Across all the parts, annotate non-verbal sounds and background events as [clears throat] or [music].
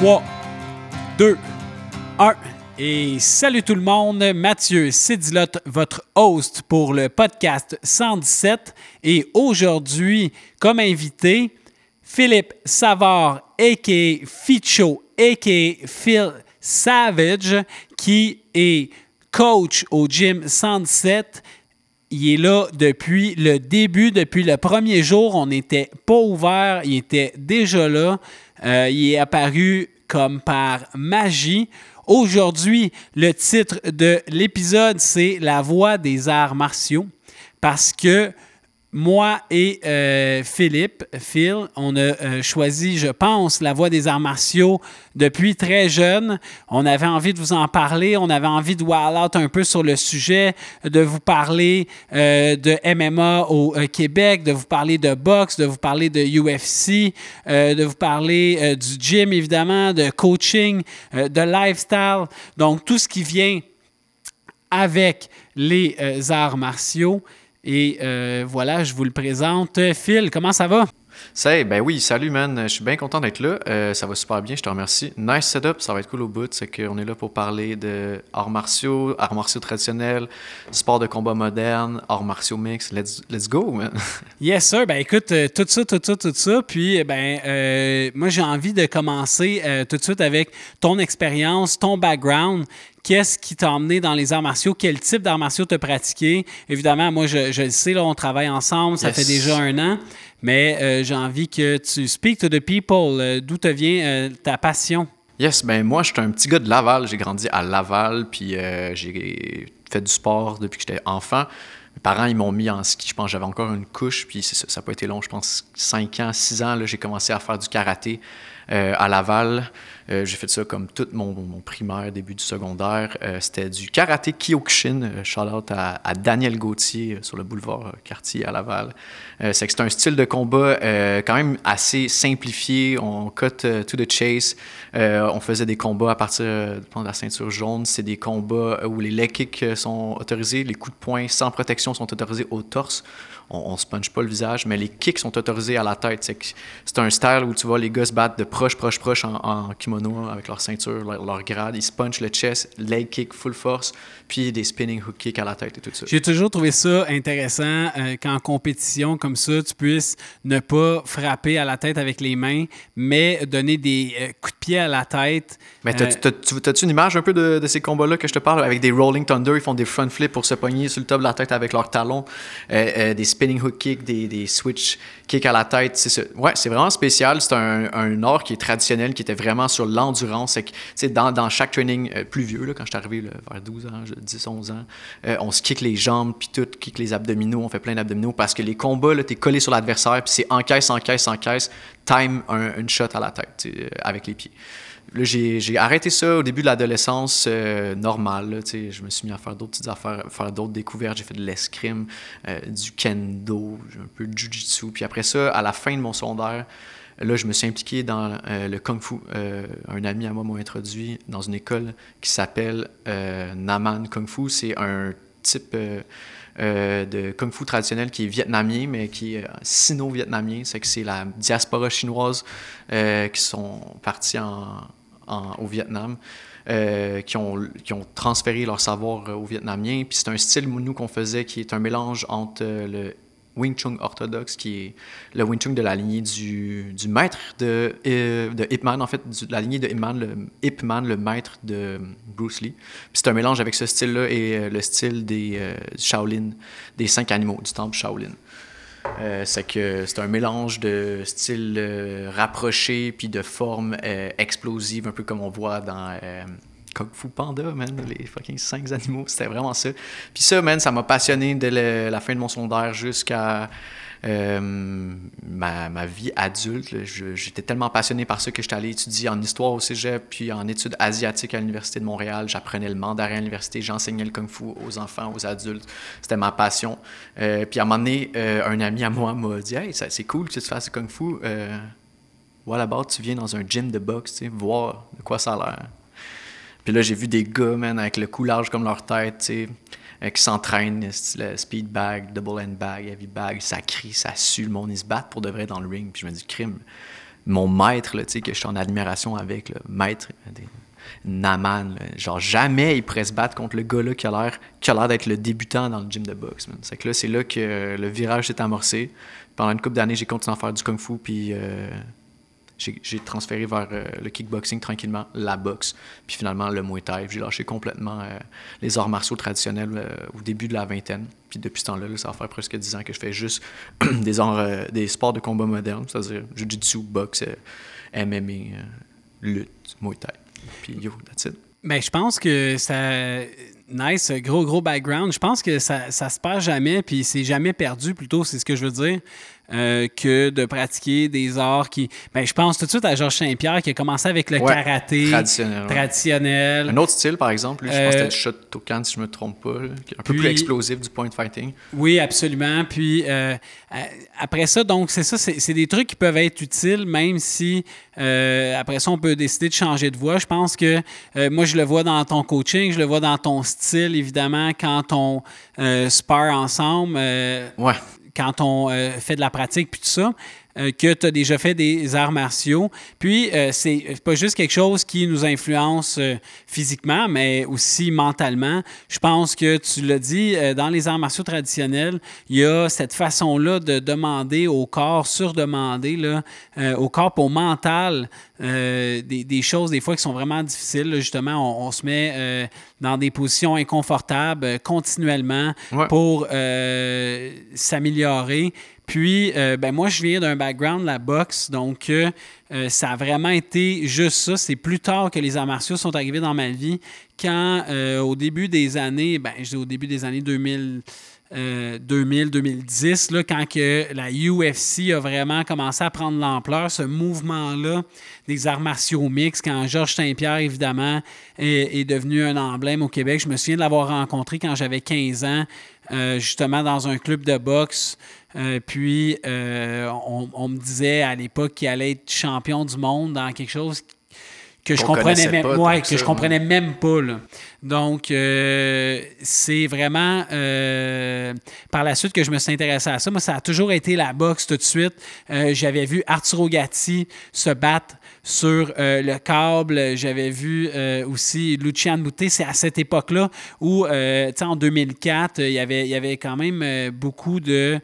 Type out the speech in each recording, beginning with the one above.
3, 2, 1. Et salut tout le monde, Mathieu Cédilotte, votre host pour le podcast 117. Et aujourd'hui, comme invité, Philippe Savard, a.k.a. Ficho, a.k.a. Phil Savage, qui est coach au gym 117 il est là depuis le début, depuis le premier jour. On n'était pas ouvert, il était déjà là. Euh, il est apparu comme par magie. Aujourd'hui, le titre de l'épisode, c'est La voix des arts martiaux parce que moi et euh, Philippe, Phil, on a euh, choisi, je pense, la voie des arts martiaux depuis très jeune. On avait envie de vous en parler, on avait envie de wall out un peu sur le sujet, de vous parler euh, de MMA au Québec, de vous parler de boxe, de vous parler de UFC, de vous parler du gym évidemment, de coaching, de lifestyle. Donc tout ce qui vient avec les arts martiaux. Et euh, voilà, je vous le présente. Phil, comment ça va? C'est, ben oui, salut man, je suis bien content d'être là. Euh, ça va super bien, je te remercie. Nice setup, ça va être cool au bout. C'est qu'on est là pour parler de arts martiaux, arts martiaux traditionnels, sport de combat moderne, arts martiaux mix. Let's, let's go, man. [laughs] Yes, sir. Ben écoute, euh, tout ça, tout ça, tout ça. Puis, ben, moi, j'ai envie de commencer tout de suite avec ton expérience, ton background. Qu'est-ce qui t'a emmené dans les arts martiaux? Quel type d'arts martiaux t'as pratiqué? Évidemment, moi, je, le sais, là, on travaille ensemble, ça fait déjà un an, mais euh, j'ai envie que tu speak to the people. Euh, d'où te vient euh, ta passion? Yes, ben moi, je suis un petit gars de Laval. J'ai grandi à Laval, puis j'ai fait du sport depuis que j'étais enfant. Mes parents, ils m'ont mis en ski. Je pense que j'avait encore une couche, puis ça n'a pas été long. Je pense 5 ans, 6 ans, j'ai commencé à faire du karaté à Laval. Euh, j'ai fait ça comme tout mon, primaire, début du secondaire. Euh, c'était du karaté Kyokushin. Euh, shout out à, Daniel Gauthier sur le boulevard Cartier à Laval. c'est que c'est un style de combat quand même assez simplifié. On cut to the chase. on faisait des combats à partir de la ceinture jaune. C'est des combats où les leg kicks sont autorisés, les coups de poing sans protection sont autorisés au torse on, ne se punch pas le visage, mais les kicks sont autorisés à la tête. C'est un style où tu vois les gars se battre de proche, proche, proche en, kimono avec leur ceinture, leur, grade. Ils se punchent le chest, leg kick, full force, puis des spinning hook kicks à la tête et tout ça. J'ai toujours trouvé ça intéressant euh, qu'en compétition comme ça, tu puisses ne pas frapper à la tête avec les mains, mais donner des euh, coups de pied à la tête. Mais t'as-tu une image un peu de, ces combats-là que je te parle avec des Rolling Thunder, ils font des front flips pour se pogner sur le top de la tête avec leurs talons, euh, des spinning hook kick, des, des switch kick à la tête. C'est ouais, c'est vraiment spécial. C'est un, un, art qui est traditionnel, qui était vraiment sur l'endurance. Dans, dans chaque training euh, plus vieux, là, quand je suis arrivé vers 12 ans, 10, 11 ans, euh, on se kick les jambes, puis tout, kick les abdominaux, on fait plein d'abdominaux parce que les combats, tu es collé sur l'adversaire, puis c'est encaisse, encaisse, encaisse, time un, une shot à la tête euh, avec les pieds j'ai arrêté ça au début de l'adolescence euh, normale. je me suis mis à faire d'autres petites affaires, faire d'autres découvertes. J'ai fait de l'escrime, euh, du kendo, un peu de jujitsu. Puis après ça, à la fin de mon secondaire, là, je me suis impliqué dans euh, le kung fu. un ami à moi m'a introduit dans une école qui s'appelle Naman Kung Fu. C'est un type de kung fu traditionnel qui est vietnamien, mais qui est sino-vietnamien. C'est que c'est la diaspora chinoise qui sont partis en au Vietnam. Euh, qui, ont, qui ont transféré leur savoir euh, aux Vietnamiens. Puis c'est un style, nous, qu'on faisait qui est un mélange entre euh, le Wing Chun orthodoxe, qui est le Wing Chun de la lignée du, du maître de, de Ip Man, en fait, de la lignée de Ip Man, le, Ip Man, le maître de Bruce Lee. C'est un mélange avec ce style-là et le style des Shaolin, des cinq animaux du temple Shaolin. Euh, c'est que c'est un mélange de style euh, rapproché puis de forme euh, explosive, un peu comme on voit dans Kung Fu Panda, man, les fucking cinq animaux. C'était vraiment ça. Puis ça, man, ça m'a passionné dès la fin de mon secondaire jusqu'à euh, ma, ma, vie adulte, j'étais tellement passionné par ça que j'étais allé étudier en histoire au cégep, puis en études asiatiques à l'Université de Montréal. J'apprenais le mandarin à l'université, j'enseignais le kung fu aux enfants, aux adultes. C'était ma passion. Euh, puis à un moment donné, euh, un ami à moi m'a dit Hey, c'est cool que tu fasses le kung fu. voilà, bas tu viens dans un gym de boxe, tu sais, voir de quoi ça a l'air. Puis là, j'ai vu des gars, man, avec le coulage comme leur tête, tu sais euh, qui s'entraînent, le speed bag, double end bag, heavy bag, ça crie, ça sue, le monde, ils se battent pour de vrai dans le ring. Puis je me dis, crime, mon maître, là, que je suis en admiration avec, le maître, des, Naman, genre jamais il pourrait se battre contre le gars là qui a l'air qui a l'air d'être le débutant dans le gym de boxe. C'est que là c'est là que le virage s'est amorcé. Pendant une couple d'années, j'ai continué à faire du kung-fu puis euh, j'ai transféré vers euh, le kickboxing tranquillement, la boxe, puis finalement le muay thai. J'ai lâché complètement euh, les arts martiaux traditionnels au début de la vingtaine. Puis depuis ce temps-là, ça va faire presque 10 ans que je fais juste [clears throat] des, arts, des sports de combat modernes, c'est-à-dire jiu-jitsu, boxe, MMA, lutte, muay thai. Puis yo, that's it. Ben, je pense que ça. Nice, gros, gros background. Je pense que ça, ça se perd jamais, puis c'est jamais perdu, plutôt, c'est ce que je veux dire. Euh, que de pratiquer des arts qui. Ben, je pense tout de suite à Georges Saint-Pierre qui a commencé avec le karaté traditionnel, traditionnel. Un autre style, par exemple, je pense que c'était le Shotokan, si je me trompe pas, un peu plus explosif du point fighting. Oui, absolument. Puis euh, après ça, donc, c'est ça, c'est des trucs qui peuvent être utiles, même si euh, après ça, on peut décider de changer de voie. Je pense que moi, je le vois dans ton coaching, je le vois dans ton style, évidemment, quand on spar ensemble. ouais quand on euh, fait de la pratique puis tout ça, euh, que tu as déjà fait des arts martiaux. Puis, euh, c'est pas juste quelque chose qui nous influence physiquement, mais aussi mentalement. Je pense que tu l'as dit, dans les arts martiaux traditionnels, il y a cette façon-là de demander au corps, surdemander au corps, au mental, des, choses des fois qui sont vraiment difficiles. justement, on, se met dans des positions inconfortables continuellement pour s'améliorer. Puis, euh, ben moi, je viens d'un background de la boxe, donc euh, euh, ça a vraiment été juste ça. C'est plus tard que les arts martiaux sont arrivés dans ma vie, quand au début des années, ben je dis au début des années 2000, 2000-2010, là, quand que la UFC a vraiment commencé à prendre l'ampleur, ce mouvement-là des arts martiaux mix, quand Georges Saint-Pierre, évidemment, est, devenu un emblème au Québec. Je me souviens de l'avoir rencontré quand j'avais 15 ans, justement dans un club de boxe. Euh, puis, euh, on, me disait à l'époque qu'il allait être champion du monde dans quelque chose que je comprenais même ouais, que je comprenais même pas donc euh, c'est vraiment par la suite que je me suis intéressé à ça. Moi ça a toujours été la boxe tout de suite. J'avais vu Arturo Gatti se battre sur euh, le câble. J'avais vu euh, aussi Lucian Boutet. C'est à cette époque-là où, euh, en 2004, il y avait, il y avait quand même beaucoup de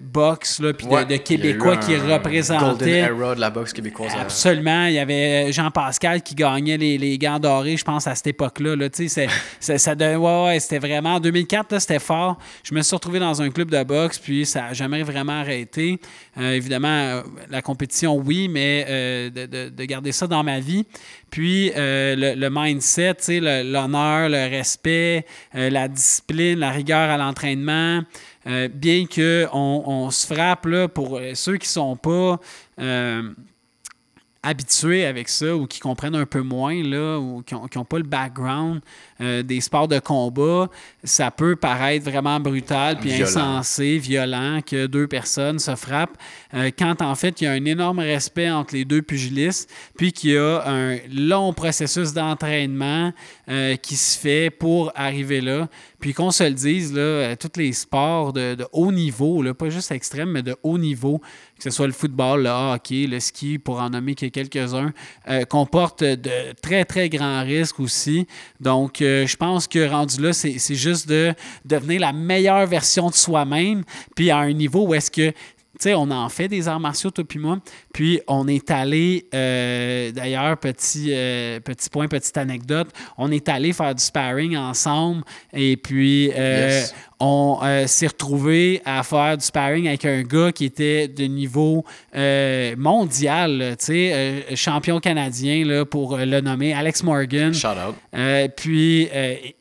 boxe, puis de, Québécois qui représentaient. Golden era de la boxe québécoise. Absolument. Il y avait Jean-Pascal qui gagnait les, les gants dorés, je pense, à cette époque-là. Là, ça, ça ouais, c'était vraiment. En 2004, c'était fort. Je me suis retrouvé dans un club de boxe, puis ça n'a jamais vraiment arrêté. évidemment, la compétition, oui, mais de, de, garder ça dans ma vie. Puis euh, le, mindset, l'honneur, le, respect, euh, la discipline, la rigueur à l'entraînement. Euh, bien qu'on on se frappe pour ceux qui ne sont pas habitués avec ça ou qui comprennent un peu moins là, ou qui n'ont pas le background euh, des sports de combat, ça peut paraître vraiment brutal puis insensé, violent que deux personnes se frappent, euh, quand en fait il y a un énorme respect entre les deux pugilistes, puis qu'il y a un long processus d'entraînement euh, qui se fait pour arriver là. Puis qu'on se le dise, là, tous les sports de, haut niveau, là, pas juste extrême, mais de haut niveau, que ce soit le football, le hockey, le ski, pour en nommer quelques-uns, comportent de très, très grands risques aussi. Donc, je pense que rendu là, c'est juste de devenir la meilleure version de soi-même, puis à un niveau où est-ce que sais, on en fait des arts martiaux, toi puis moi. Puis on est allé, euh, d'ailleurs, petit, euh, petit point, petite anecdote, on est allé faire du sparring ensemble et puis euh, on s'est retrouvé à faire du sparring avec un gars qui était de niveau mondial, tu sais, champion canadien, là, pour le nommer, Alex Morgan. Shout out. puis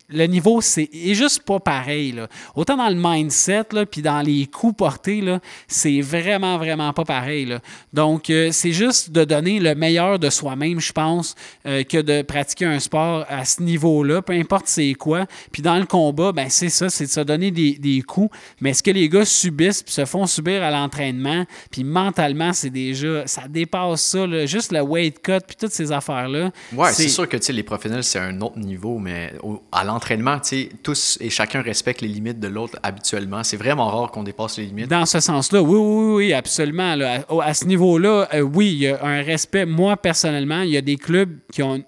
le niveau, c'est juste pas pareil. Là. Autant dans le mindset, puis dans les coups portés, c'est vraiment, vraiment pas pareil. Là. Donc, c'est juste de donner le meilleur de soi-même, je pense, que de pratiquer un sport à ce niveau-là, peu importe c'est quoi. Puis dans le combat, ben c'est ça, c'est de se donner des, des coups, mais ce que les gars subissent puis se font subir à l'entraînement, puis mentalement, c'est déjà, ça dépasse ça, là. juste le weight cut puis toutes ces affaires-là. Ouais, c'est sûr que tu sais, les professionnels, c'est un autre niveau, mais au- à l'entraînement, tu sais, tous et chacun respecte les limites de l'autre habituellement. C'est vraiment rare qu'on dépasse les limites. Dans ce sens-là, oui, oui, oui, absolument. là. À, à ce niveau-là, euh, oui, il y a un respect. Moi, personnellement, il y a des clubs qui ont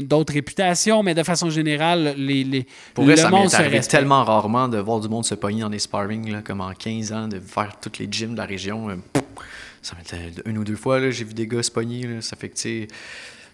d'autres réputations, mais de façon générale, les, les, Pour vrai, le ça monde se tellement rarement de voir du monde se pogner dans des sparring, là, comme en 15 ans, de faire toutes les gyms de la région. euh, Ça m'était une ou deux fois, j'ai vu des gars se pogner. là. ça fait que, tu sais,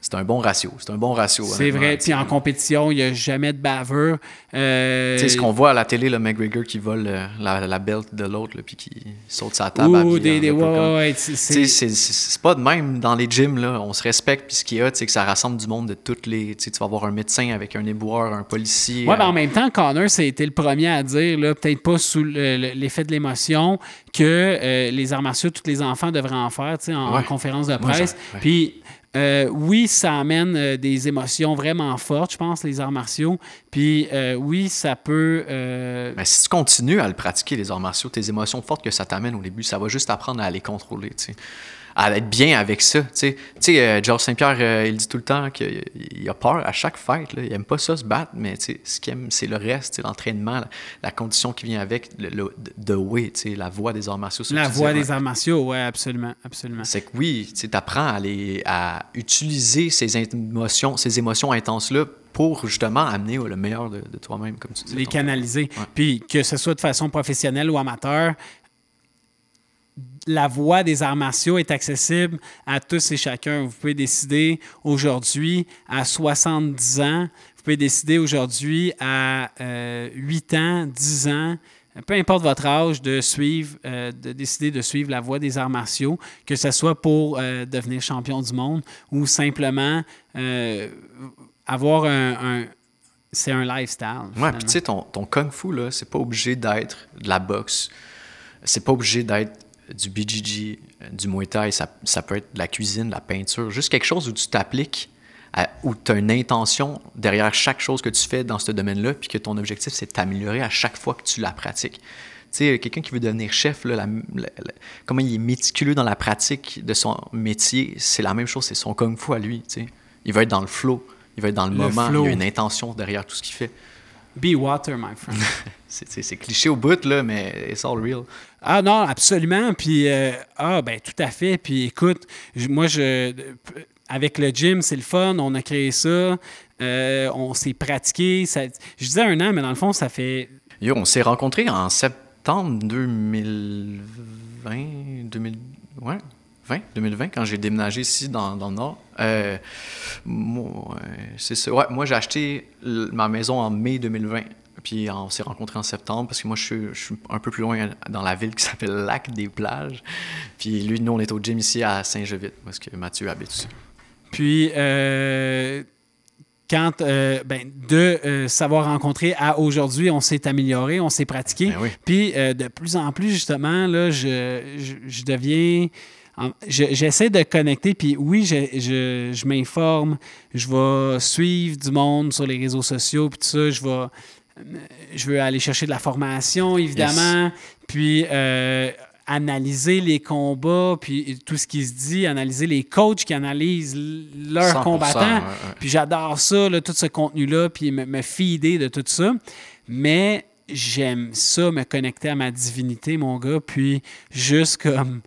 c'est un bon ratio. C'est un bon ratio. C'est vrai. Puis en compétition, il n'y a jamais de baveur. Euh, Tu sais, ce qu'on voit à la télé, le McGregor qui vole euh, la, la belt de l'autre, puis qui saute sa table. ou habillé des, en des, ouais, ouais, c'est- c'est- c'est- c'est c'est pas de même dans les gyms, là. On se respecte, puis ce qu'il y a, sais, que ça rassemble du monde de toutes les. Tu vas avoir un médecin avec un éboueur, un policier. Ouais, ben euh, en même temps, Connor, été le premier à dire, peut-être pas sous le- le- l'effet de l'émotion, que euh, les arts martiaux, tous les enfants devraient en faire, en, en Ouais. conférence de presse. Puis, euh, oui, ça amène euh, des émotions vraiment fortes, je pense, les arts martiaux. Puis, euh, oui, ça peut. Mais si tu continues à le pratiquer, les arts martiaux, tes émotions fortes que ça t'amène au début, ça va juste apprendre à les contrôler, tu sais. À être bien avec ça, tu sais. Tu sais, euh, Georges Saint-Pierre, euh, il dit tout le temps qu'il il a peur à chaque fight, là. Il aime pas ça se battre, mais tu sais, ce qu'il aime, c'est le reste, l'entraînement, la, la condition qui vient avec, le, le the way, tu sais, la voix des arts martiaux. la disais, des arts martiaux, oui, absolument, absolument. C'est que oui, tu apprends à, les, à utiliser ces émotions, ces émotions intenses-là pour justement amener le meilleur de, de toi-même, comme tu dis. les canaliser. Puis que ce soit de façon professionnelle ou amateur, la voie des arts martiaux est accessible à tous et chacun. Vous pouvez décider aujourd'hui à 70 ans, vous pouvez décider aujourd'hui à euh, 8 ans, 10 ans, peu importe votre âge, de suivre, euh, de décider de suivre la voie des arts martiaux, que ce soit pour euh, devenir champion du monde ou simplement euh, avoir un, un- c'est un lifestyle. Ouais, puis tu sais, ton, ton kung fu, là, c'est pas obligé d'être de la boxe. C'est pas obligé d'être du BJJ, du Muay Thai. Ça, ça peut être de la cuisine, de la peinture. Juste quelque chose où tu t'appliques, à- où tu as une intention derrière chaque chose que tu fais dans ce domaine-là, puis que ton objectif, c'est de t'améliorer à chaque fois que tu la pratiques. Tu sais, quelqu'un qui veut devenir chef, là, la- la- la- comment il est méticuleux dans la pratique de son métier, c'est la même chose, c'est son kung fu à lui. tu sais. Il va être dans le flow, il va être dans le, Le moment, flow. il y a une intention derrière tout ce qu'il fait. Be water, my friend. [laughs] C'est cliché au bout, là, mais it's all real. Ah non, absolument. Puis, euh, ah, ben tout à fait. Puis écoute, moi, je, avec le gym, c'est le fun. On a créé ça. Euh, on s'est pratiqué. Je disais un an, mais dans le fond, ça fait. Yo, on s'est rencontrés en septembre 2020, 2000, ouais, 20, 2020, quand j'ai déménagé ici dans, dans le Nord. Euh, c'est ça. Ouais, moi, j'ai acheté ma maison en mai 2020. Puis on s'est rencontrés en septembre parce que moi, je suis, je suis un peu plus loin dans la ville qui s'appelle Lac des Plages. Puis lui, nous, on est au gym ici à Saint-Jovite, parce que Mathieu habite ici. Puis, euh, quand, euh, ben, de euh, savoir rencontrer à aujourd'hui, on s'est amélioré, on s'est pratiqué. Ben oui. Puis, de plus en plus, justement, là, je, je, je deviens. en- je- J'essaie de connecter, puis oui, je, je, je m'informe, je vais suivre du monde sur les réseaux sociaux, puis tout ça, je vais, je veux aller chercher de la formation, évidemment, puis euh, analyser les combats, puis tout ce qui se dit, analyser les coachs qui analysent leurs 100%, combattants. ouais, ouais. Puis j'adore ça, là, tout ce contenu-là, puis me, me feeder de tout ça. Mais j'aime ça, me connecter à ma divinité, mon gars, puis juste comme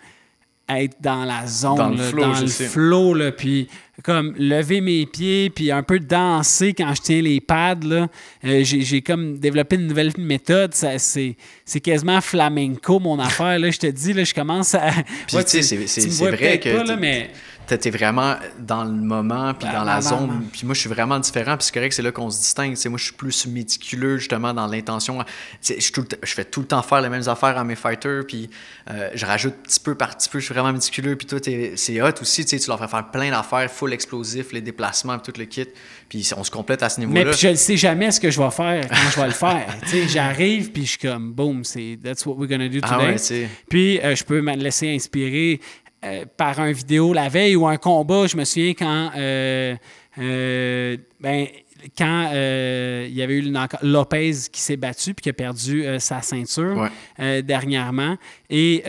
être dans la zone, Dans le là, flow, dans je le sais. flow, là, puis comme lever mes pieds, puis un peu danser quand je tiens les pads. là. Euh, j'ai, j'ai comme développé une nouvelle méthode. Ça, c'est, c'est quasiment flamenco, mon affaire. Là, je te dis, là, je commence à... Puis, Ouais, tu sais, c'est- c'est vrai que pas, là, mais... T'es vraiment dans le moment, puis Bah, dans la zone. Puis moi, je suis vraiment différent, puis c'est correct, c'est là qu'on se distingue. Tu sais, moi, je suis plus méticuleux, justement, dans l'intention. Je, fais tout le temps faire les mêmes affaires à mes fighters, puis euh, je rajoute petit peu par petit peu. Je suis vraiment méticuleux, puis toi, c'est hot aussi. Tu leur fais faire plein d'affaires, full explosif, les déplacements, puis tout le kit. Puis on se complète à ce Mais niveau-là. puis je ne sais jamais ce que je vais faire quand je vais le faire. [laughs] Tu sais, j'arrive puis je suis comme boom, c'est that's what we're gonna do today. Ah ouais, sais. Puis euh, je peux me laisser inspirer euh, par un vidéo la veille ou un combat. Je me souviens quand euh, euh, ben quand il y avait eu Lopez qui s'est battu puis qui a perdu sa ceinture Ouais. dernièrement. Et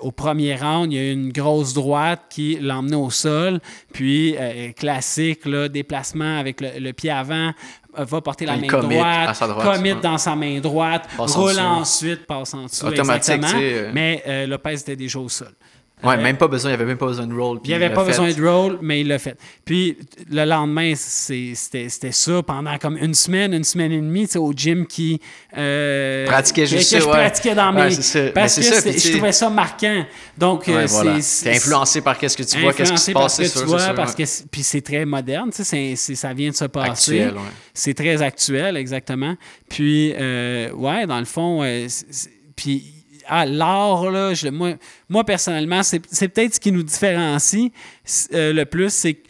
au premier round, il y a eu une grosse droite qui l'a emmené au sol. Puis, classique, là, déplacement avec le, le pied avant, va porter la main commit droite, droite, commit dans sa main droite, Passe roule ensuite, passe en dessous. Automatique, exactement. Mais euh, Lopez était déjà au sol. Ouais, Euh, même pas besoin, il n'y avait même pas besoin de roll. il n'y avait pas fait. besoin de roll, mais il l'a fait. Puis le lendemain, c'était ça pendant comme une semaine, une semaine et demie, au gym qui. euh, Pratiquait juste que ça, je ouais. pratiquais dans Ouais, mes. Parce que ça, je trouvais ça marquant. Donc, euh, Ouais, voilà. c'est. Influencé par qu'est-ce que tu vois, qu'est-ce qui se passe, c'est sûr. vois, parce que c'est- puis c'est très moderne, c'est- ça vient de se passer. C'est très actuel, exactement. Puis, euh, ouais, dans le fond, euh, puis ah, l'art, là, je- moi, moi, personnellement, c'est peut-être ce qui nous différencie euh, le plus, c'est que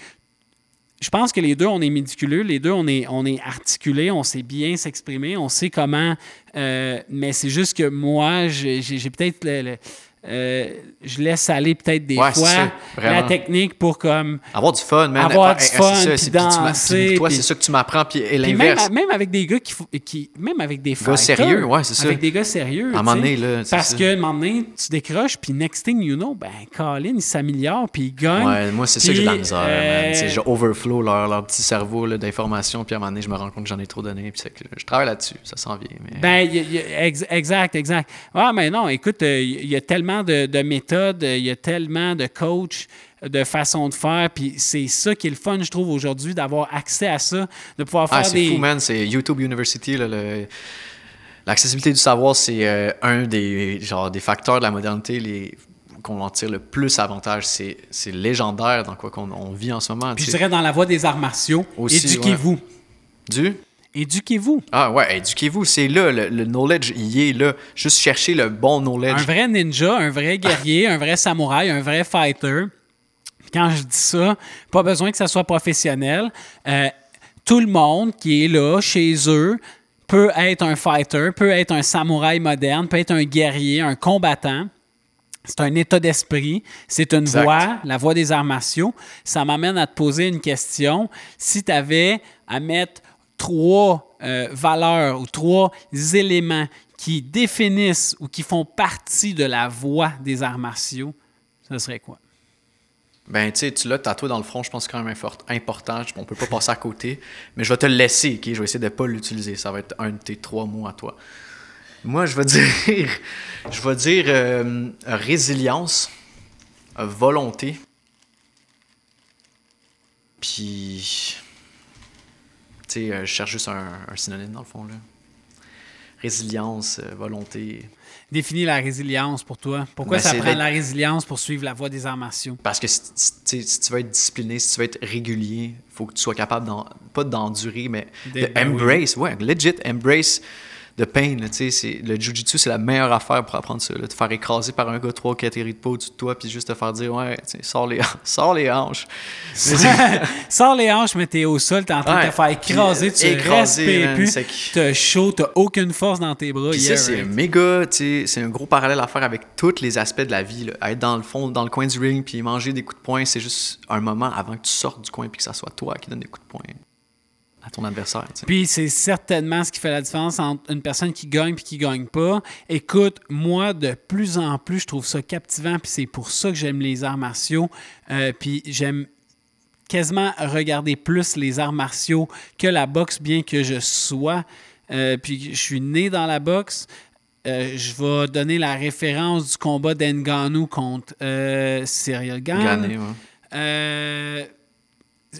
je pense que les deux, on est médiculeux, les deux, on est, on est articulés, on sait bien s'exprimer, on sait comment, euh, mais c'est juste que moi, j'ai peut-être le- euh, je laisse aller peut-être des Ouais, fois ça, la technique pour comme Avoir du fun, man. Avoir Faire- du hey, fun, c'est ça, danser, puis toi, c'est ça que tu m'apprends, puis et même, l'inverse. même avec des gars qui, qui même avec des fighters, sérieux, ouais, c'est ça. Avec des gars sérieux. À un moment tu sais. donné, là, c'est Parce ça. que, à un moment donné, tu décroches, puis next thing you know, ben, Colin, il s'améliore, puis il gagne. Ouais, moi, c'est ça que j'ai de la misère, euh, man. C'est je overflow leur, leur petit cerveau d'informations, puis à un moment donné, je me rends compte que j'en ai trop donné, puis que je travaille là-dessus, ça s'en vient. Mais... Ben, il y a- il y a- ex- exact, exact. Ah, mais non, écoute, euh, il y a tellement de, de méthodes, il y a tellement de coachs, de façons de faire, puis c'est ça qui est le fun, je trouve, aujourd'hui, d'avoir accès à ça, de pouvoir faire Ah, c'est des... fou, man. C'est YouTube University. là, le- L'accessibilité du savoir, c'est euh, un des, genre, des facteurs de la modernité les... qu'on en tire le plus avantage. C'est c'est légendaire dans quoi qu'on on vit en ce moment. Puis je dirais dans la voie des arts martiaux, Aussi, éduquez-vous. Du? Éduquez-vous. Ah ouais, éduquez-vous, c'est là, le, le knowledge y est là. Juste chercher le bon knowledge. Un vrai ninja, un vrai guerrier, un vrai samouraï, un vrai fighter. Quand je dis ça, pas besoin que ça soit professionnel. Euh, tout le monde qui est là, chez eux, peut être un fighter, peut être un samouraï moderne, peut être un guerrier, un combattant. C'est un état d'esprit, c'est une Exact. voie, la voie des arts martiaux. Ça m'amène à te poser une question. Si tu avais à mettre trois euh, valeurs ou trois éléments qui définissent ou qui font partie de la voie des arts martiaux, ce serait quoi? Ben, tu sais, tu l'as tatoué dans le front, je pense que c'est quand même important. On peut pas passer à côté. Mais je vais te le laisser, OK? Je vais essayer de pas l'utiliser. Ça va être un de tes trois mots à toi. Moi, je vais [laughs] dire... je vais dire euh, résilience, euh, volonté, puis... Tu sais, euh, je cherche juste un, un synonyme, dans le fond, là. Résilience, euh, volonté... Définis la résilience pour toi. Pourquoi Ben, ça prend la résilience pour suivre la voie des arts martiaux? Parce que si, si- tu veux être discipliné, si tu veux être régulier, il faut que tu sois capable, pas d'endurer, mais De- oui. ouais, legit embrace the pain. là, le jujitsu, c'est la meilleure affaire pour apprendre ça. là, te faire écraser par un gars trois catégories de peau au-dessus de toi, puis juste te faire dire, ouais, sors les, [laughs] sors les hanches. [laughs] Sors les hanches, mais t'es au sol, t'es en train de te faire écraser, tu euh, écraser, respires t'as chaud, t'as aucune force dans tes bras. Yeah, c'est right. méga, c'est un gros parallèle à faire avec tous les aspects de la vie. là. Être dans le fond, dans le coin du ring, puis manger des coups de poing, c'est juste un moment avant que tu sortes du coin, puis que ça soit toi qui donne des coups de poing à ton adversaire. Puis c'est certainement ce qui fait la différence entre une personne qui gagne et qui gagne pas. Écoute, moi, de plus en plus, je trouve ça captivant, puis c'est pour ça que j'aime les arts martiaux. Euh, puis j'aime quasiment regarder plus les arts martiaux que la boxe, bien que je sois. euh, puis je suis né dans la boxe. Euh, je vais donner la référence du combat d'Enganou contre Cyril Gann. Gagner, ouais.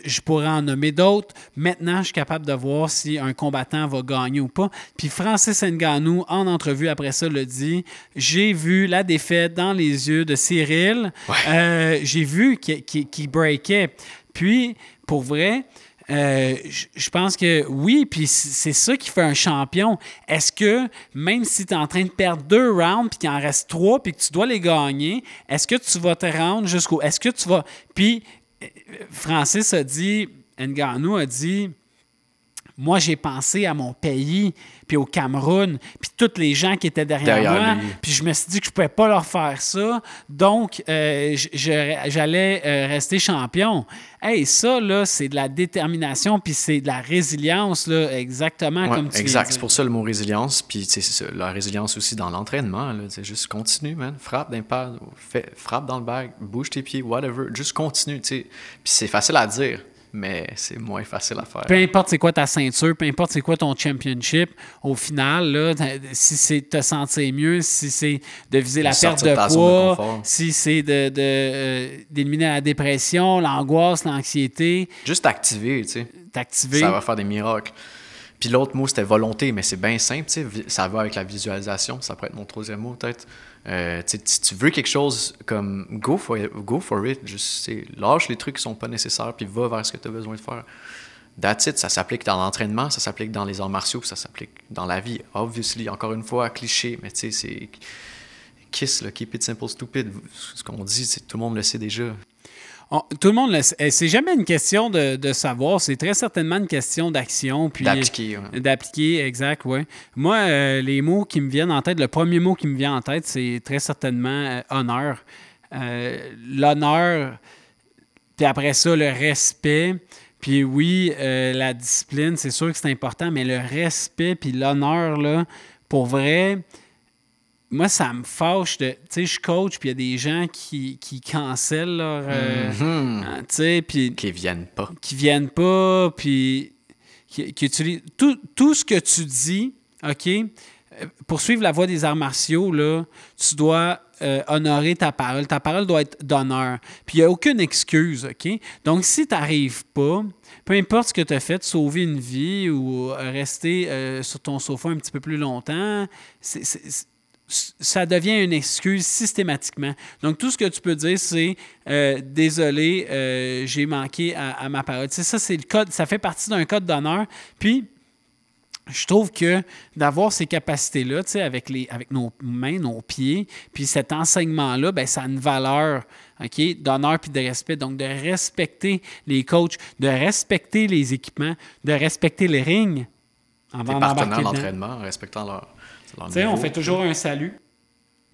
Je pourrais en nommer d'autres. Maintenant, je suis capable de voir si un combattant va gagner ou pas. Puis Francis Ngannou, en entrevue après ça, le dit J'ai vu la défaite dans les yeux de Cyril. Euh, J'ai vu qu'il breakait. Puis, pour vrai, euh, je pense que oui, puis c'est ça qui fait un champion. Est-ce que même si tu es en train de perdre deux rounds, puis qu'il en reste trois, puis que tu dois les gagner, est-ce que tu vas te rendre jusqu'au. Est-ce que tu vas. Puis Francis a dit, Ngannou a dit moi, j'ai pensé à mon pays, puis au Cameroun, puis tous les gens qui étaient derrière, moi. Puis je me suis dit que je ne pouvais pas leur faire ça. Donc, euh, j'allais euh, rester champion. Hey, ça, là, c'est de la détermination, puis c'est de la résilience, là, exactement comme tu Exact. C'est pour ça le mot résilience. Puis, c'est la résilience aussi dans l'entraînement. C'est juste continue, man. Frappe d'impact, frappe dans le bag, bouge tes pieds, whatever. Juste continue, tu sais. Puis c'est facile à dire mais c'est moins facile à faire. Peu importe c'est quoi ta ceinture, peu importe c'est quoi ton championship, au final, là, si c'est te sentir mieux, si c'est de viser la perte de poids, si c'est de, euh, d'éliminer la dépression, l'angoisse, l'anxiété. Juste t'activer, tu sais. T'activer. Ça va faire des miracles. Puis l'autre mot, c'était volonté, mais c'est bien simple. Ça va avec la visualisation. Ça pourrait être mon troisième mot, peut-être. Euh, si tu veux quelque chose comme go for it, go for it juste lâche les trucs qui sont pas nécessaires puis va vers ce que tu as besoin de faire. That's it, ça s'applique dans l'entraînement, ça s'applique dans les arts martiaux, ça s'applique dans la vie. Obviously, encore une fois, cliché, mais tu sais, c'est kiss, là, keep it simple, stupid. Ce qu'on dit, tout le monde le sait déjà tout le monde sait. C'est jamais une question de, savoir, c'est très certainement une question d'action. D'appliquer. D'appliquer, exact, oui. Moi, euh, les mots qui me viennent en tête, le premier mot qui me vient en tête, c'est très certainement euh, honneur. Euh, l'honneur, puis après ça, le respect. Puis oui, la discipline, c'est sûr que c'est important, mais le respect puis l'honneur, là, pour vrai, moi, ça me fâche de. Tu sais, je coach, puis il y a des gens qui, qui cancellent leur. Euh, mm-hmm. hein, tu sais, puis. Qui viennent pas. Qui viennent pas, puis. Qui, utilisent. Tout, tout, ce que tu dis, OK, euh, pour suivre la voie des arts martiaux, là, tu dois euh, honorer ta parole. Ta parole doit être d'honneur. Puis il n'y a aucune excuse, OK? Donc, si tu n'arrives pas, peu importe ce que tu as fait, sauver une vie ou rester sur ton sofa un petit peu plus longtemps, c'est ça devient une excuse systématiquement. Donc, tout ce que tu peux dire, c'est euh, désolé, euh, j'ai manqué à, ma parole. Tu sais, ça, c'est le code, ça fait partie d'un code d'honneur. Puis, je trouve que d'avoir ces capacités-là, tu sais, avec, les, avec nos mains, nos pieds, puis cet enseignement-là, ben, ça a une valeur d'honneur puis de respect. Donc, de respecter les coachs, de respecter les équipements, de respecter les rings. Avant partenaires d'entraînement, en respectant leur tu sais, on fait toujours un salut.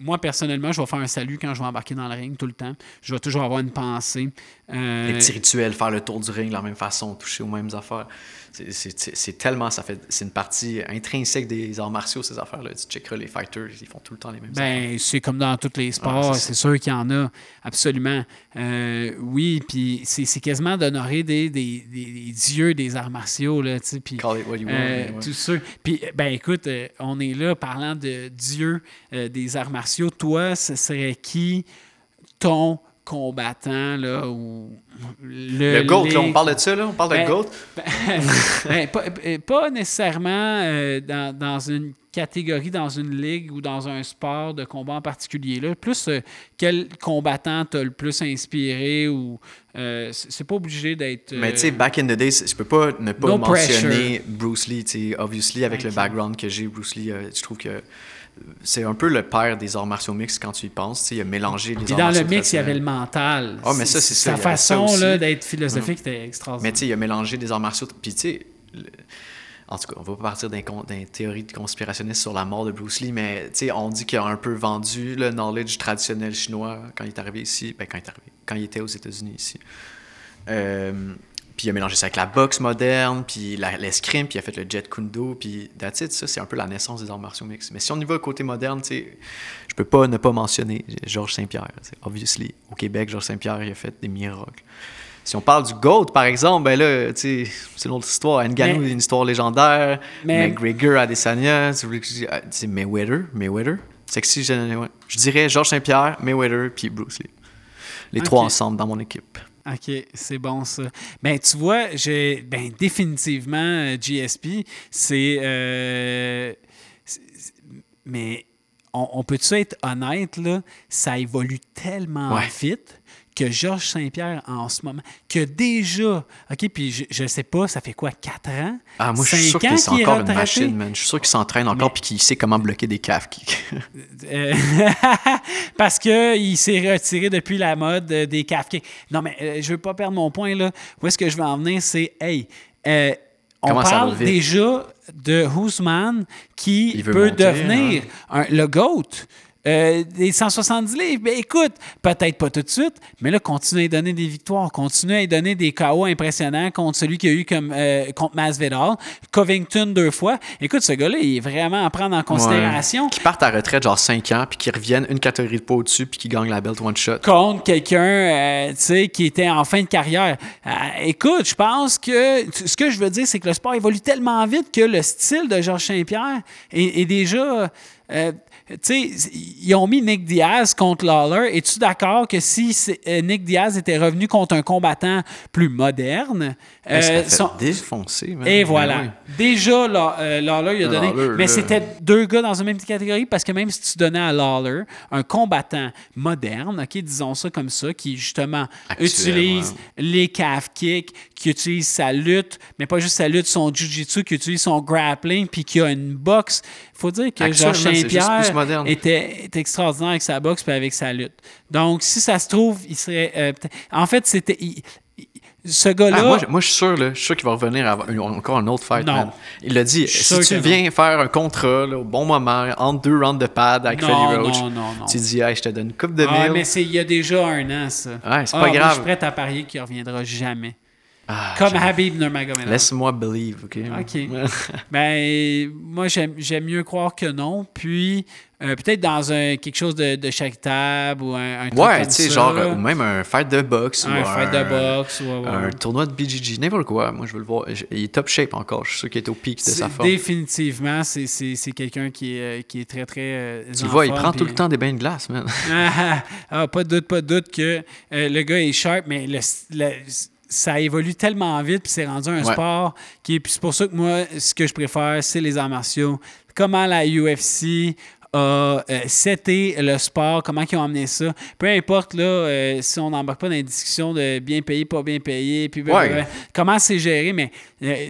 Moi, personnellement, je vais faire un salut quand je vais embarquer dans le ring tout le temps. Je vais toujours avoir une pensée. Euh... Les petits rituels, faire le tour du ring de la même façon, toucher aux mêmes affaires. C'est tellement, ça fait, c'est une partie intrinsèque des arts martiaux, ces affaires-là. Tu checkeras les fighters, ils font tout le temps les mêmes ben, C'est comme dans tous les sports, c'est sûr qu'il y en a, absolument. Euh, oui, puis c'est quasiment d'honorer des, des, des, dieux des arts martiaux, là, tu sais. Puis, Call it what you want. Euh, tout ça. Puis, ben écoute, euh, on est là parlant de dieux des arts martiaux. Toi, ce serait qui ton combattant, là, ou le, GOAT, là, on parle de ça, là? On parle de ben, GOAT? Ben, [laughs] ben, pas, nécessairement euh, dans, dans, une catégorie, dans une ligue ou dans un sport de combat en particulier. Là. Plus euh, quel combattant t'a le plus inspiré ou euh, c'est pas obligé d'être. Mais tu sais, back in the days, je peux pas ne pas mentionner Bruce Lee. Obviously, avec le background que j'ai, Bruce Lee, je trouve que c'est un peu le père des arts martiaux mixtes quand tu y penses. Il a mélangé les Puis dans le mix, il y avait le mental. Ah, mais ça, c'est Sa façon d'être philosophique était extraordinaire. Mais tu sais, il a mélangé des arts martiaux. Puis tu sais, en tout cas, on va pas partir d'un théorie de conspirationniste sur la mort de Bruce Lee, mais tu sais, on dit qu'il a un peu vendu le knowledge traditionnel chinois quand il est arrivé ici. Ben, quand il est arrivé. Quand il était aux États-Unis ici. Euh, puis il a mélangé ça avec la boxe moderne, puis l'escrime, puis il a fait le jet kundo, puis that's it, ça, c'est un peu la naissance des arts martiaux mixtes. Mais si on y va côté moderne, tu sais, je peux pas ne pas mentionner Georges Saint-Pierre. Obviously, au Québec, Georges Saint-Pierre, il a fait des miracles. Si on parle du GOAT, par exemple, ben là, c'est une autre histoire. Ngannou, une histoire légendaire. Mais... McGregor, Adesanya, c'est Mayweather, Mayweather. Sexy, je, je dirais Georges Saint-Pierre, Mayweather, puis Bruce Lee. Les trois ensemble dans mon équipe. OK, c'est bon ça. Ben, tu vois, j'ai ben, définitivement euh, GSP, euh, c'est. mais on, peut-tu être honnête, là, ça évolue tellement vite que Georges Saint-Pierre en ce moment, que déjà, OK, puis je, ne sais pas, ça fait quoi, 4 ans? Ah, moi, je suis sûr qu'il est encore une machine, man. Je suis sûr qu'il s'entraîne encore puis qu'il sait comment bloquer des caves. Euh, [laughs] parce qu'il s'est retiré depuis la mode des caves. Non, mais je euh, je veux pas perdre mon point, là. Où est-ce que je veux en venir? C'est, hey, euh, on Comment parle déjà de Ousmane qui peut monter, devenir un- le GOAT. Euh, des 170 livres, ben écoute, peut-être pas tout de suite, mais là, continue à lui donner des victoires, continue à lui donner des KO impressionnants contre celui qu'il a eu comme, euh, contre Masvidal, Covington deux fois. Écoute, ce gars-là, il est vraiment à prendre en considération. Qui partent à retraite genre 5 ans, puis qui reviennent une catégorie de poids au-dessus, puis qui gagnent la belt one shot. contre quelqu'un euh, tu sais, qui était en fin de carrière. Euh, écoute, je pense que ce que je veux dire, c'est que le sport évolue tellement vite que le style de Georges Saint-Pierre est, est déjà. euh, tu sais, ils ont mis Nick Diaz contre Lawler. Es-tu d'accord que si euh, Nick Diaz était revenu contre un combattant plus moderne, s'est euh, fait son- défoncer, man. et Ben voilà. oui. Déjà, euh, Lawler, il a donné. Lawler, mais c'était deux gars dans une même catégorie parce que même si tu donnais à Lawler un combattant moderne, OK, disons ça comme ça, qui justement Actuel, utilise ouais. les calf kicks, qui utilise sa lutte, mais pas juste sa lutte, son jiu-jitsu, qui utilise son grappling, puis qui a une boxe. Faut dire que Georges Saint-Pierre était, était extraordinaire avec sa boxe puis avec sa lutte. Donc, si ça se trouve, il serait. euh, en fait, c'était. il- ce gars-là. Ah, moi, je- moi, je suis sûr, là, je suis sûr qu'il va revenir à encore un autre fight, Non. man. Il l'a dit, si tu viens faire un contrat là, au bon moment, entre deux rounds de pad avec Non, Freddie Roach, tu dis, hey, je te donne une coupe de Ah, mille. mais il y a déjà un an, ça. Ouais, c'est Ah, pas moi, grave. Je suis prêt à parier qu'il ne reviendra jamais. Ah, Comme Habib Nurmagomedov. Laisse-moi believe, OK? OK. [laughs] Ben, moi, j'aime j'aime mieux croire que non. Puis, euh, peut-être dans un, quelque chose de, de charitable ou un, un truc ouais, tu sais, genre, ou même un fight de boxe. un ou fight de boxe. Ouais, ouais. Un tournoi de BGG, n'importe quoi. Moi, je veux le voir. Il est top shape encore. Je suis sûr qu'il est au pic de sa forme. Définitivement, c'est- quelqu'un qui est, euh, qui est très, très. euh, Tu vois, il prend tout le temps des bains de glace, man. Ah, [laughs] ah, pas de doute, pas de doute que euh, le gars est sharp, mais le- le- ça évolue tellement vite, puis c'est rendu un Ouais. sport qui est. Puis c'est pour ça que moi, ce que je préfère, c'est les arts martiaux. Comment la UFC a euh, le sport, comment ils ont amené ça. Peu importe, là, euh, si on n'embarque pas dans les discussions de bien payé, pas bien payé, puis Ouais. comment c'est géré, mais euh,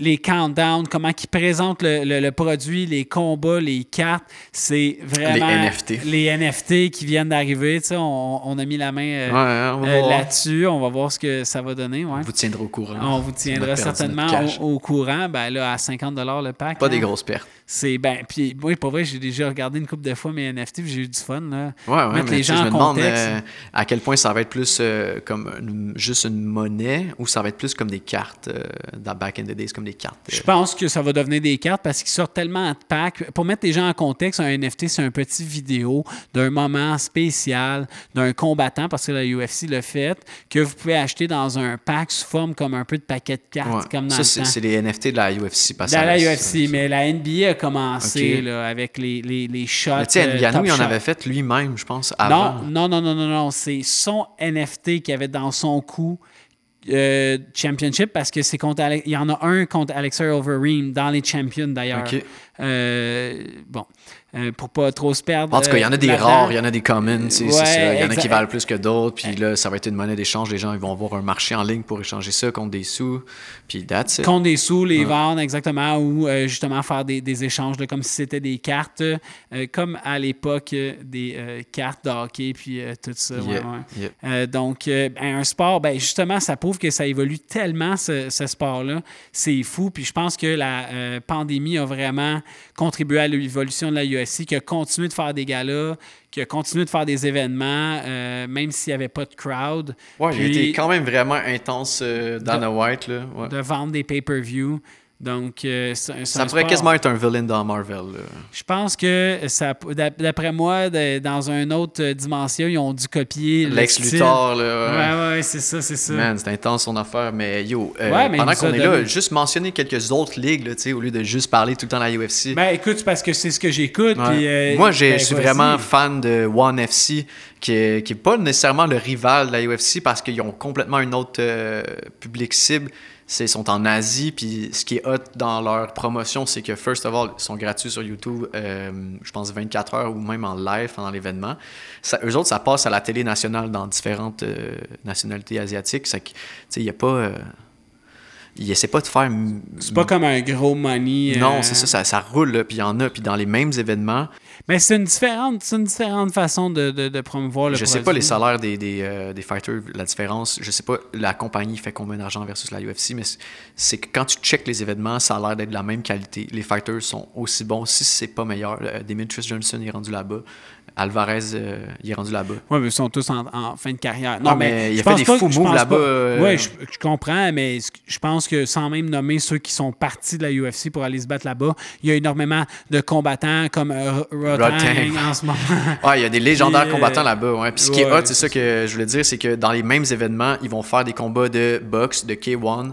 les countdowns, comment ils présentent le, le- le produit, les combats, les cartes, c'est vraiment... Les NFT. Les NFT qui viennent d'arriver, tu sais, on, on a mis la main euh, Ouais, euh, là-dessus, on va voir ce que ça va donner, ouais. On vous tiendra au courant. On vous on tiendra certainement au, au courant, ben là, à 50 le pack. Pas hein. des grosses pertes. C'est, ben, puis oui, pour vrai, j'ai déjà regardé une couple de fois mes NFT, j'ai eu du fun, là. Ouais, ouais, Mettre mais les gens je me en demande contexte. euh, à quel point ça va être plus euh, comme une- juste une monnaie ou ça va être plus comme des cartes euh, dans Back in the Days, comme des cartes. Je pense que ça va devenir des cartes parce qu'ils sortent tellement de packs. Pour mettre les gens en contexte, un NFT, c'est un petit vidéo d'un moment spécial d'un combattant, parce que la UFC l'a fait, que vous pouvez acheter dans un pack sous forme comme un peu de paquet de cartes, ouais. comme dans ça, le c'est les NFT de la UFC. Parce ça la UFC, mais la NBA a commencé là, avec les, les, les shots. Mais tu sais, euh, il en avait fait lui-même, je pense, avant. Non, non, non, non, non, non. C'est son NFT qu'il avait dans son cou. euh, championship parce que c'est contre il y en a un contre Alexei Overeem dans les champions d'ailleurs. Euh, bon, euh, pour pas trop se perdre. En tout cas, il y en a des euh, là-dedans. rares, il y en a des commons, c'est ça. Il y en a qui valent plus que d'autres, puis là, ça va être une monnaie d'échange. Les gens ils vont avoir un marché en ligne pour échanger ça contre des sous, puis that's it. Contre des sous, les vendre exactement, ou justement faire des, des échanges là, comme si c'était des cartes, euh, comme à l'époque des euh, cartes de hockey, puis euh, tout ça. ouais, Yeah, ouais. yeah. Donc, ben, un sport, ben, justement, ça prouve que ça évolue tellement, ce, ce sport-là. C'est fou. Puis je pense que la pandémie a vraiment contribué à l'évolution de la UFC, qui a continué de faire des galas, qui a continué de faire des événements, euh, même s'il n'y avait pas de crowd. Ouais, il été quand même vraiment intense, euh, Dana White, là. ouais. de vendre des pay-per-view. Donc, euh, Ça un pourrait quasiment être un villain dans Marvel, là. Je pense que ça, d'ap- d'après moi, dans une autre euh, dimension, ils ont dû copier le Lex. Luthor, là. ouais. Ouais, c'est ça, c'est ça. Man, c'est intense son affaire, mais yo, euh, Ouais, mais pendant qu'on est donné- là, juste mentionner quelques autres ligues, là, au lieu de juste parler tout le temps de la UFC. Ben écoute, c'est parce que c'est ce que j'écoute. Ouais. euh, Moi, ben, je suis vraiment fan de One FC, qui est, qui est pas nécessairement le rival de la UFC parce qu'ils ont complètement une autre public cible. C'est- Ils sont en Asie, puis ce qui est hot dans leur promotion, c'est que, first of all, ils sont gratuits sur YouTube, euh, je pense 24 heures ou même en live pendant l'événement. Ça- Eux autres, ça passe à la télé nationale dans différentes euh, nationalités asiatiques. Ça, que, tu sais, il n'y a pas. euh, il essaie pas de faire. C'est pas comme un gros money. Non, c'est ça, ça, ça roule, là, puis il y en a, puis dans les mêmes événements. Mais c'est une différente, c'est une différente façon de, de, de promouvoir le Je sais produit. pas les salaires des, des, euh, des fighters, la différence. Je sais pas la compagnie fait combien d'argent versus la UFC, mais c'est- c'est que quand tu checkes les événements, ça a l'air d'être de la même qualité. Les fighters sont aussi bons, si c'est pas meilleur. Euh, Demetrius Johnson est rendu là-bas. Alvarez, euh, il est rendu là-bas. Oui, mais ils sont tous en, en fin de carrière. Ah, mais il je a fait des je moves là-bas, euh, Oui, je, je comprends, mais je pense que sans même nommer ceux qui sont partis de la UFC pour aller se battre là-bas, il y a énormément de combattants comme euh, Rotang en ce moment. [laughs] Ouais, il y a des légendaires Puis, combattants là-bas. Ouais. Puis ce qui est hot, c'est ça que je voulais dire, c'est que dans les mêmes événements, ils vont faire des combats de boxe, de K1,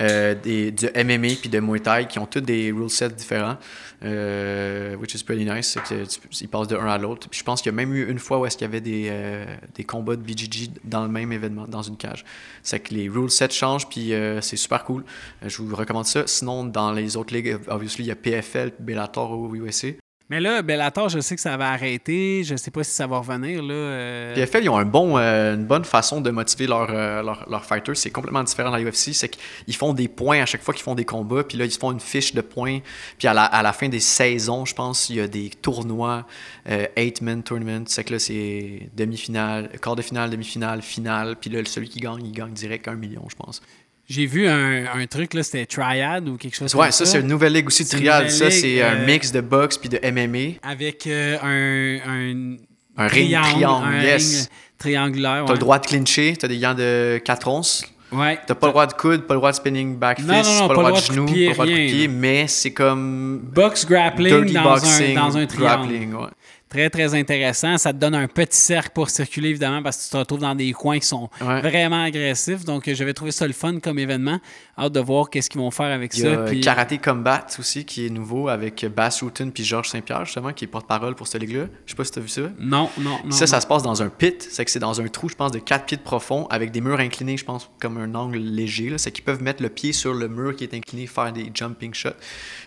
euh, des, de MMA puis de Muay Thai qui ont tous des rule sets différents. Euh, which is pretty nice. C'est passent de un à l'autre. Je pense qu'il y a même eu une fois où est-ce qu'il y avait des, euh, des combats de BJJ dans le même événement, dans une cage. C'est que les rule sets changent, puis euh, c'est super cool. Euh, je vous recommande ça. Sinon, dans les autres ligues, obviously, il y a PFL, Bellator ou USA. Mais là, Bellator, je sais que ça va arrêter. Je sais pas si ça va revenir. Là, euh, ils ont euh, une bonne façon de motiver leurs leur, leur, fighters. C'est complètement différent de la UFC. C'est qu'ils font des points à chaque fois qu'ils font des combats. Puis là, ils font une fiche de points. Puis à la, à la fin des saisons, je pense, il y a des tournois, euh, eight-man tournament. C'est que là, c'est demi-finale, quart de finale, demi-finale, finale. Puis là, celui qui gagne, il gagne direct un million, je pense. J'ai vu un, un truc, là, c'était Triad ou quelque chose Ouais, comme ça, c'est une nouvelle ligue aussi nouvelle Ça, c'est un euh, mix de boxe puis de MMA. Avec euh, un, un, Un ring triangle, un yes. ring triangulaire. T'as ouais. le droit de clincher. T'as des gants de 4 onces. Ouais. T'as pas le droit de coude, pas le droit de spinning back fist, Non, non, non, pas, le droit de genou, pas le droit de pied, mais c'est comme Box grappling dans, boxing, un, dans un triangle. grappling, ouais. Très, très intéressant. Ça te donne un petit cercle pour circuler, évidemment, parce que tu te retrouves dans des coins qui sont Ouais. vraiment agressifs. Donc, euh, j'avais trouvé ça le fun comme événement. Hâte de voir qu'est-ce qu'ils vont faire avec Il y ça. a puis- Karaté Combat aussi qui est nouveau avec Bass Rutten puis Georges Saint-Pierre justement qui est porte-parole pour cette ligue-là. Je sais pas si t'as vu ça. Non, non, non. ça, ça se passe dans un pit. C'est que c'est dans un trou, je pense, de 4 pieds de profond avec des murs inclinés, je pense, comme un angle léger. C'est qu'ils peuvent mettre le pied sur le mur qui est incliné, faire des jumping shots.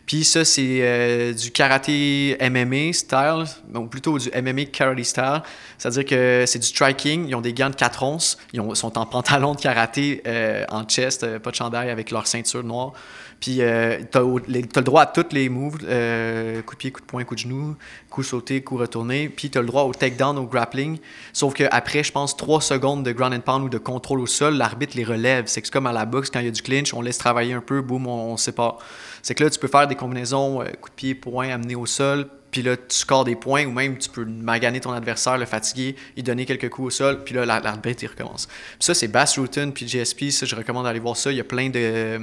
Puis ça, c'est euh, du karaté MMA style, ou plutôt du MMA karate style. C'est-à-dire que c'est du striking. Ils ont des gants de 4 onces. Ils ont- sont en pantalon de karaté euh, en chest, euh, pas de chandail, avec leur ceinture noire. Puis euh, t'as le droit à tous les moves, euh, coup de pied, coup de poing, coup de genou, coup sauté, coup retourné. Puis t'as le droit au takedown, au grappling. Sauf qu'après, je pense, 3 secondes de ground and pound ou de contrôle au sol, l'arbitre les relève. C'est comme à la boxe, quand il y a du clinch, on laisse travailler un peu, boum, on, on sépare. C'est que là, tu peux faire des combinaisons, coup de pied, poing, amener au sol. Puis là, tu scores des points ou même tu peux maganer ton adversaire, le fatiguer, lui donner quelques coups au sol, puis là, la- l'arbitre, il recommence. Puis ça, c'est Bass Rutten, puis GSP, ça, je recommande d'aller voir ça. Il y a plein de...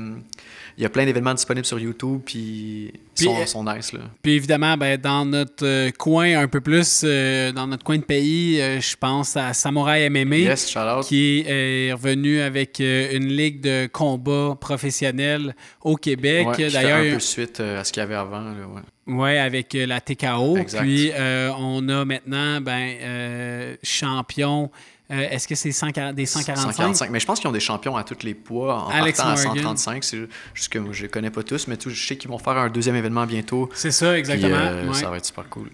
il y a plein d'événements disponibles sur YouTube, puis ils sont, euh, sont nice, là. Puis évidemment, ben, dans notre euh, coin un peu plus, euh, dans notre coin de pays, euh, je pense à Samouraï MMA. Yes, qui est revenu avec une ligue de combat professionnel au Québec. Ouais, D'ailleurs, un peu suite à ce qu'il y avait avant, là, ouais. Ouais, avec euh, la TKO. Exact. Puis euh, on a maintenant ben, euh, champion. euh, Est-ce que c'est 140 des 145? 145. Mais je pense qu'ils ont des champions à tous les poids en Alex partant à Morgan. 135. C'est juste que moi, je les connais pas tous, mais tout, je sais qu'ils vont faire un deuxième événement bientôt. C'est ça, exactement. ouais. Ça va être super cool. ouais.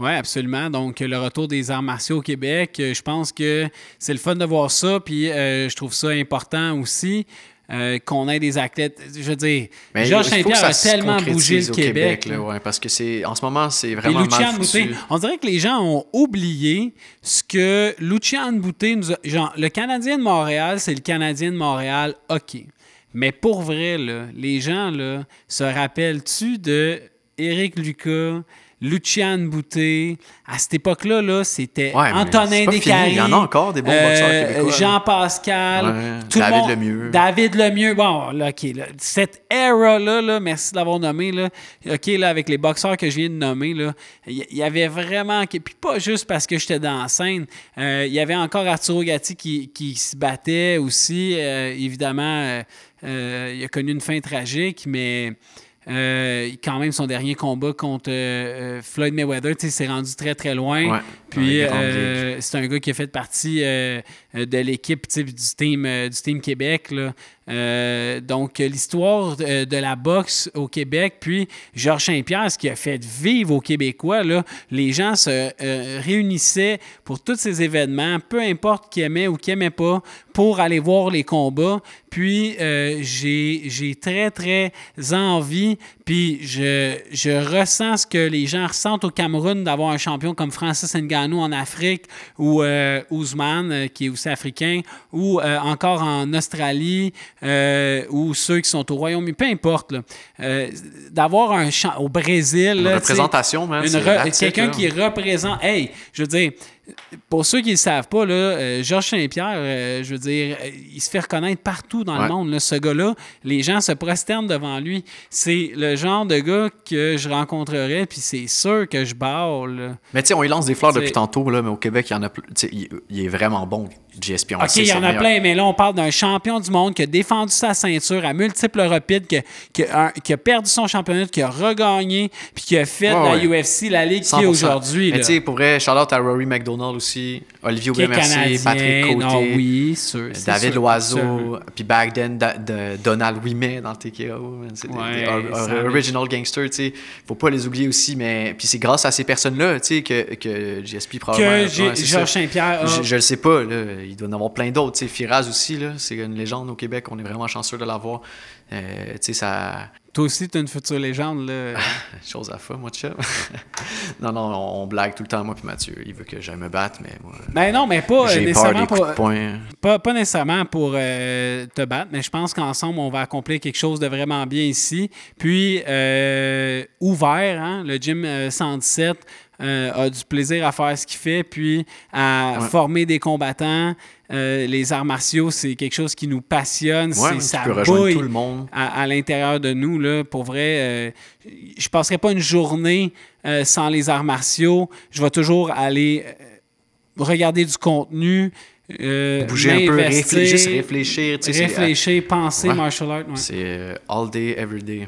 Oui, absolument. Donc, le retour des arts martiaux au Québec, je pense que c'est le fun de voir ça. Puis, euh, je trouve ça important aussi euh, qu'on ait des athlètes. Je veux dire, Mais Georges Saint-Pierre a tellement bougé le Québec. là, ouais, parce que c'est en ce moment, c'est vraiment Lucian mal foutu. on dirait que les gens ont oublié ce que Lucian Boutet nous a... Genre, le Canadien de Montréal, c'est le Canadien de Montréal, OK. Mais pour vrai, là, les gens, là, se rappellent-tu de Éric Lucas, Lucian Boutet? À cette époque-là, là, c'était Ouais, Antonin. Descaries. Il y en a encore des bons boxeurs québécois, là. Jean-Pascal. Ouais, tout le David monde- Lemieux. David Lemieux. Bon, là, OK. là, cette era-là, là, merci de l'avoir nommé. Là, OK, là, avec les boxeurs que je viens de nommer, il y, y avait vraiment... Puis pas juste parce que j'étais dans la scène. euh, Il y avait encore Arturo Gatti qui, qui se battait aussi. euh, évidemment, euh, euh, il a connu une fin tragique, mais... euh, quand même, son dernier combat contre euh, euh, Floyd Mayweather, tu sais, s'est rendu très, très loin. Puis, euh, c'est un gars qui a fait partie euh, euh, de l'équipe du team, euh, du team Québec. là. Donc, l'histoire de, la boxe au Québec, puis Georges Saint-Pierre, ce qui a fait vivre aux Québécois, là, les gens se réunissaient pour tous ces événements, peu importe qui aimait ou qui aimait pas, pour aller voir les combats. puis j'ai j'ai très, très envie, puis je, je ressens ce que les gens ressentent au Cameroun d'avoir un champion comme Francis Ngannou en Afrique, ou euh, Ousmane, euh, qui est aussi africain, ou euh, encore en Australie, ou ceux qui sont au Royaume-Uni, peu importe. d'avoir un champ au Brésil. Une là, représentation, that's it, quelqu'un qui représente. Hey, je veux dire, pour ceux qui ne le savent pas, là, euh, Georges Saint-Pierre, euh, je veux dire, euh, il se fait reconnaître partout dans Ouais. le monde. là. ce gars-là, les gens se prosternent devant lui. C'est le genre de gars que je rencontrerais, puis c'est sûr que je barre. Mais tu sais, on y lance des fleurs depuis tantôt, là, mais au Québec, il y en a il, il est vraiment bon, GSP. On OK, il y en a meilleur. plein, mais là, on parle d'un champion du monde qui a défendu sa ceinture à multiples reprises, qui, a- qui a, un- qui a perdu son championnat, qui a regagné, puis qui a fait Ouais, la. UFC la ligue qui est 100%. aujourd'hui. Mais tu sais, pour vrai, Charlotte à Rory McDonald aussi, Olivier canadien. Patrick Côté, Non, oui, sûr, David sûr, Loiseau, puis back then, da- de Donald Ouimet dans le TKO. C'est des- Ouais, des original gangster, tu sais. Faut pas les oublier aussi, mais puis c'est grâce à ces personnes-là, tu sais, que, que GSP probablement. Que ouais, Georges. Saint-Pierre Je, je le sais pas, là. Il doit en avoir plein d'autres, tu sais. Firaz aussi, là. C'est une légende au Québec. On est vraiment chanceux de l'avoir. Euh, tu sais, ça. Toi aussi, tu une future légende. Là. [laughs] Chose à faire, moi, de [laughs] non, non, on, blague tout le temps, moi, puis Mathieu. Il veut que j'aille me battre, mais moi. ben non, mais pas euh, peur nécessairement des pour, de pas, pas nécessairement pour euh, te battre, mais je pense qu'ensemble, on va accomplir quelque chose de vraiment bien ici. Puis, ouvert, hein, le gym euh, 117 euh, a du plaisir à faire ce qu'il fait, puis à Ouais. former des combattants. Euh, les arts martiaux, c'est quelque chose qui nous passionne. Ouais, c'est ça bouille tout le monde. à, à l'intérieur de nous. Là, pour vrai, euh, je passerai pas une journée euh, sans les arts martiaux. Je vais toujours aller euh, regarder du contenu. euh, Bouger un peu, réfléchir, juste réfléchir. réfléchir, penser Ouais. martial art. ouais. C'est euh, all day, every day.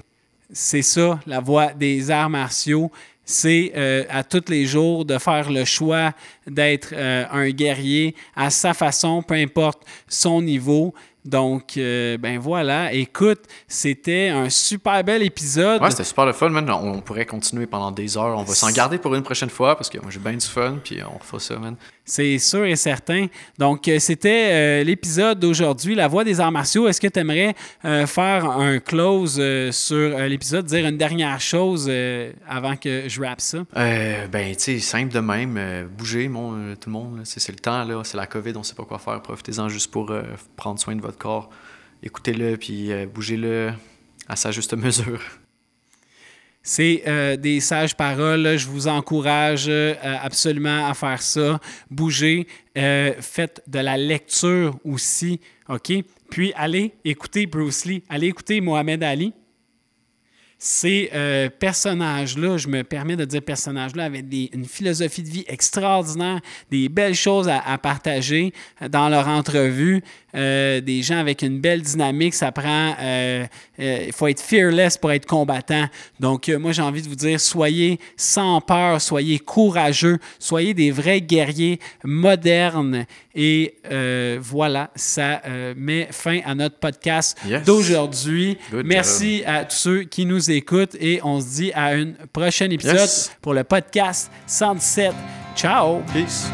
C'est ça, la voie des arts martiaux. C'est euh, à tous les jours de faire le choix d'être euh, un guerrier à sa façon, peu importe son niveau. Donc, euh, ben voilà. Écoute, c'était un super bel épisode. Ouais, c'était super le fun, man. On pourrait continuer pendant des heures. On va s'en garder pour une prochaine fois parce que moi j'ai bien du fun, puis on refait ça, man. C'est sûr et certain. Donc, euh, c'était euh, l'épisode d'aujourd'hui, La Voix des arts martiaux. Est-ce que tu aimerais faire un close euh, sur euh, l'épisode, dire une dernière chose euh, avant que je rappe ça? Euh, ben, tu sais, simple de même. euh, bouger, mon, euh, tout le monde. C'est le temps, là. C'est la COVID, on sait pas quoi faire. Profitez-en juste pour euh, prendre soin de votre corps. Écoutez-le, puis euh, bougez-le à sa juste [laughs] mesure. C'est euh, des sages paroles. Je vous encourage euh, absolument à faire ça. Bougez. Euh, faites de la lecture aussi. OK? Puis allez écouter Bruce Lee. Allez écouter Mohamed Ali. Ces euh, personnages-là, je me permets de dire personnages-là, avaient des- une philosophie de vie extraordinaire, des belles choses à, à partager euh, dans leur entrevue, euh, des gens avec une belle dynamique. Ça prend, euh, il faut être fearless pour être combattant. Donc, moi, j'ai envie de vous dire, soyez sans peur, soyez courageux, soyez des vrais guerriers modernes. Et voilà, ça met fin à notre podcast Yes. d'aujourd'hui. Merci à tous ceux qui nous écoutent et on se dit à un prochain épisode Yes. pour le podcast 117. Ciao! Peace.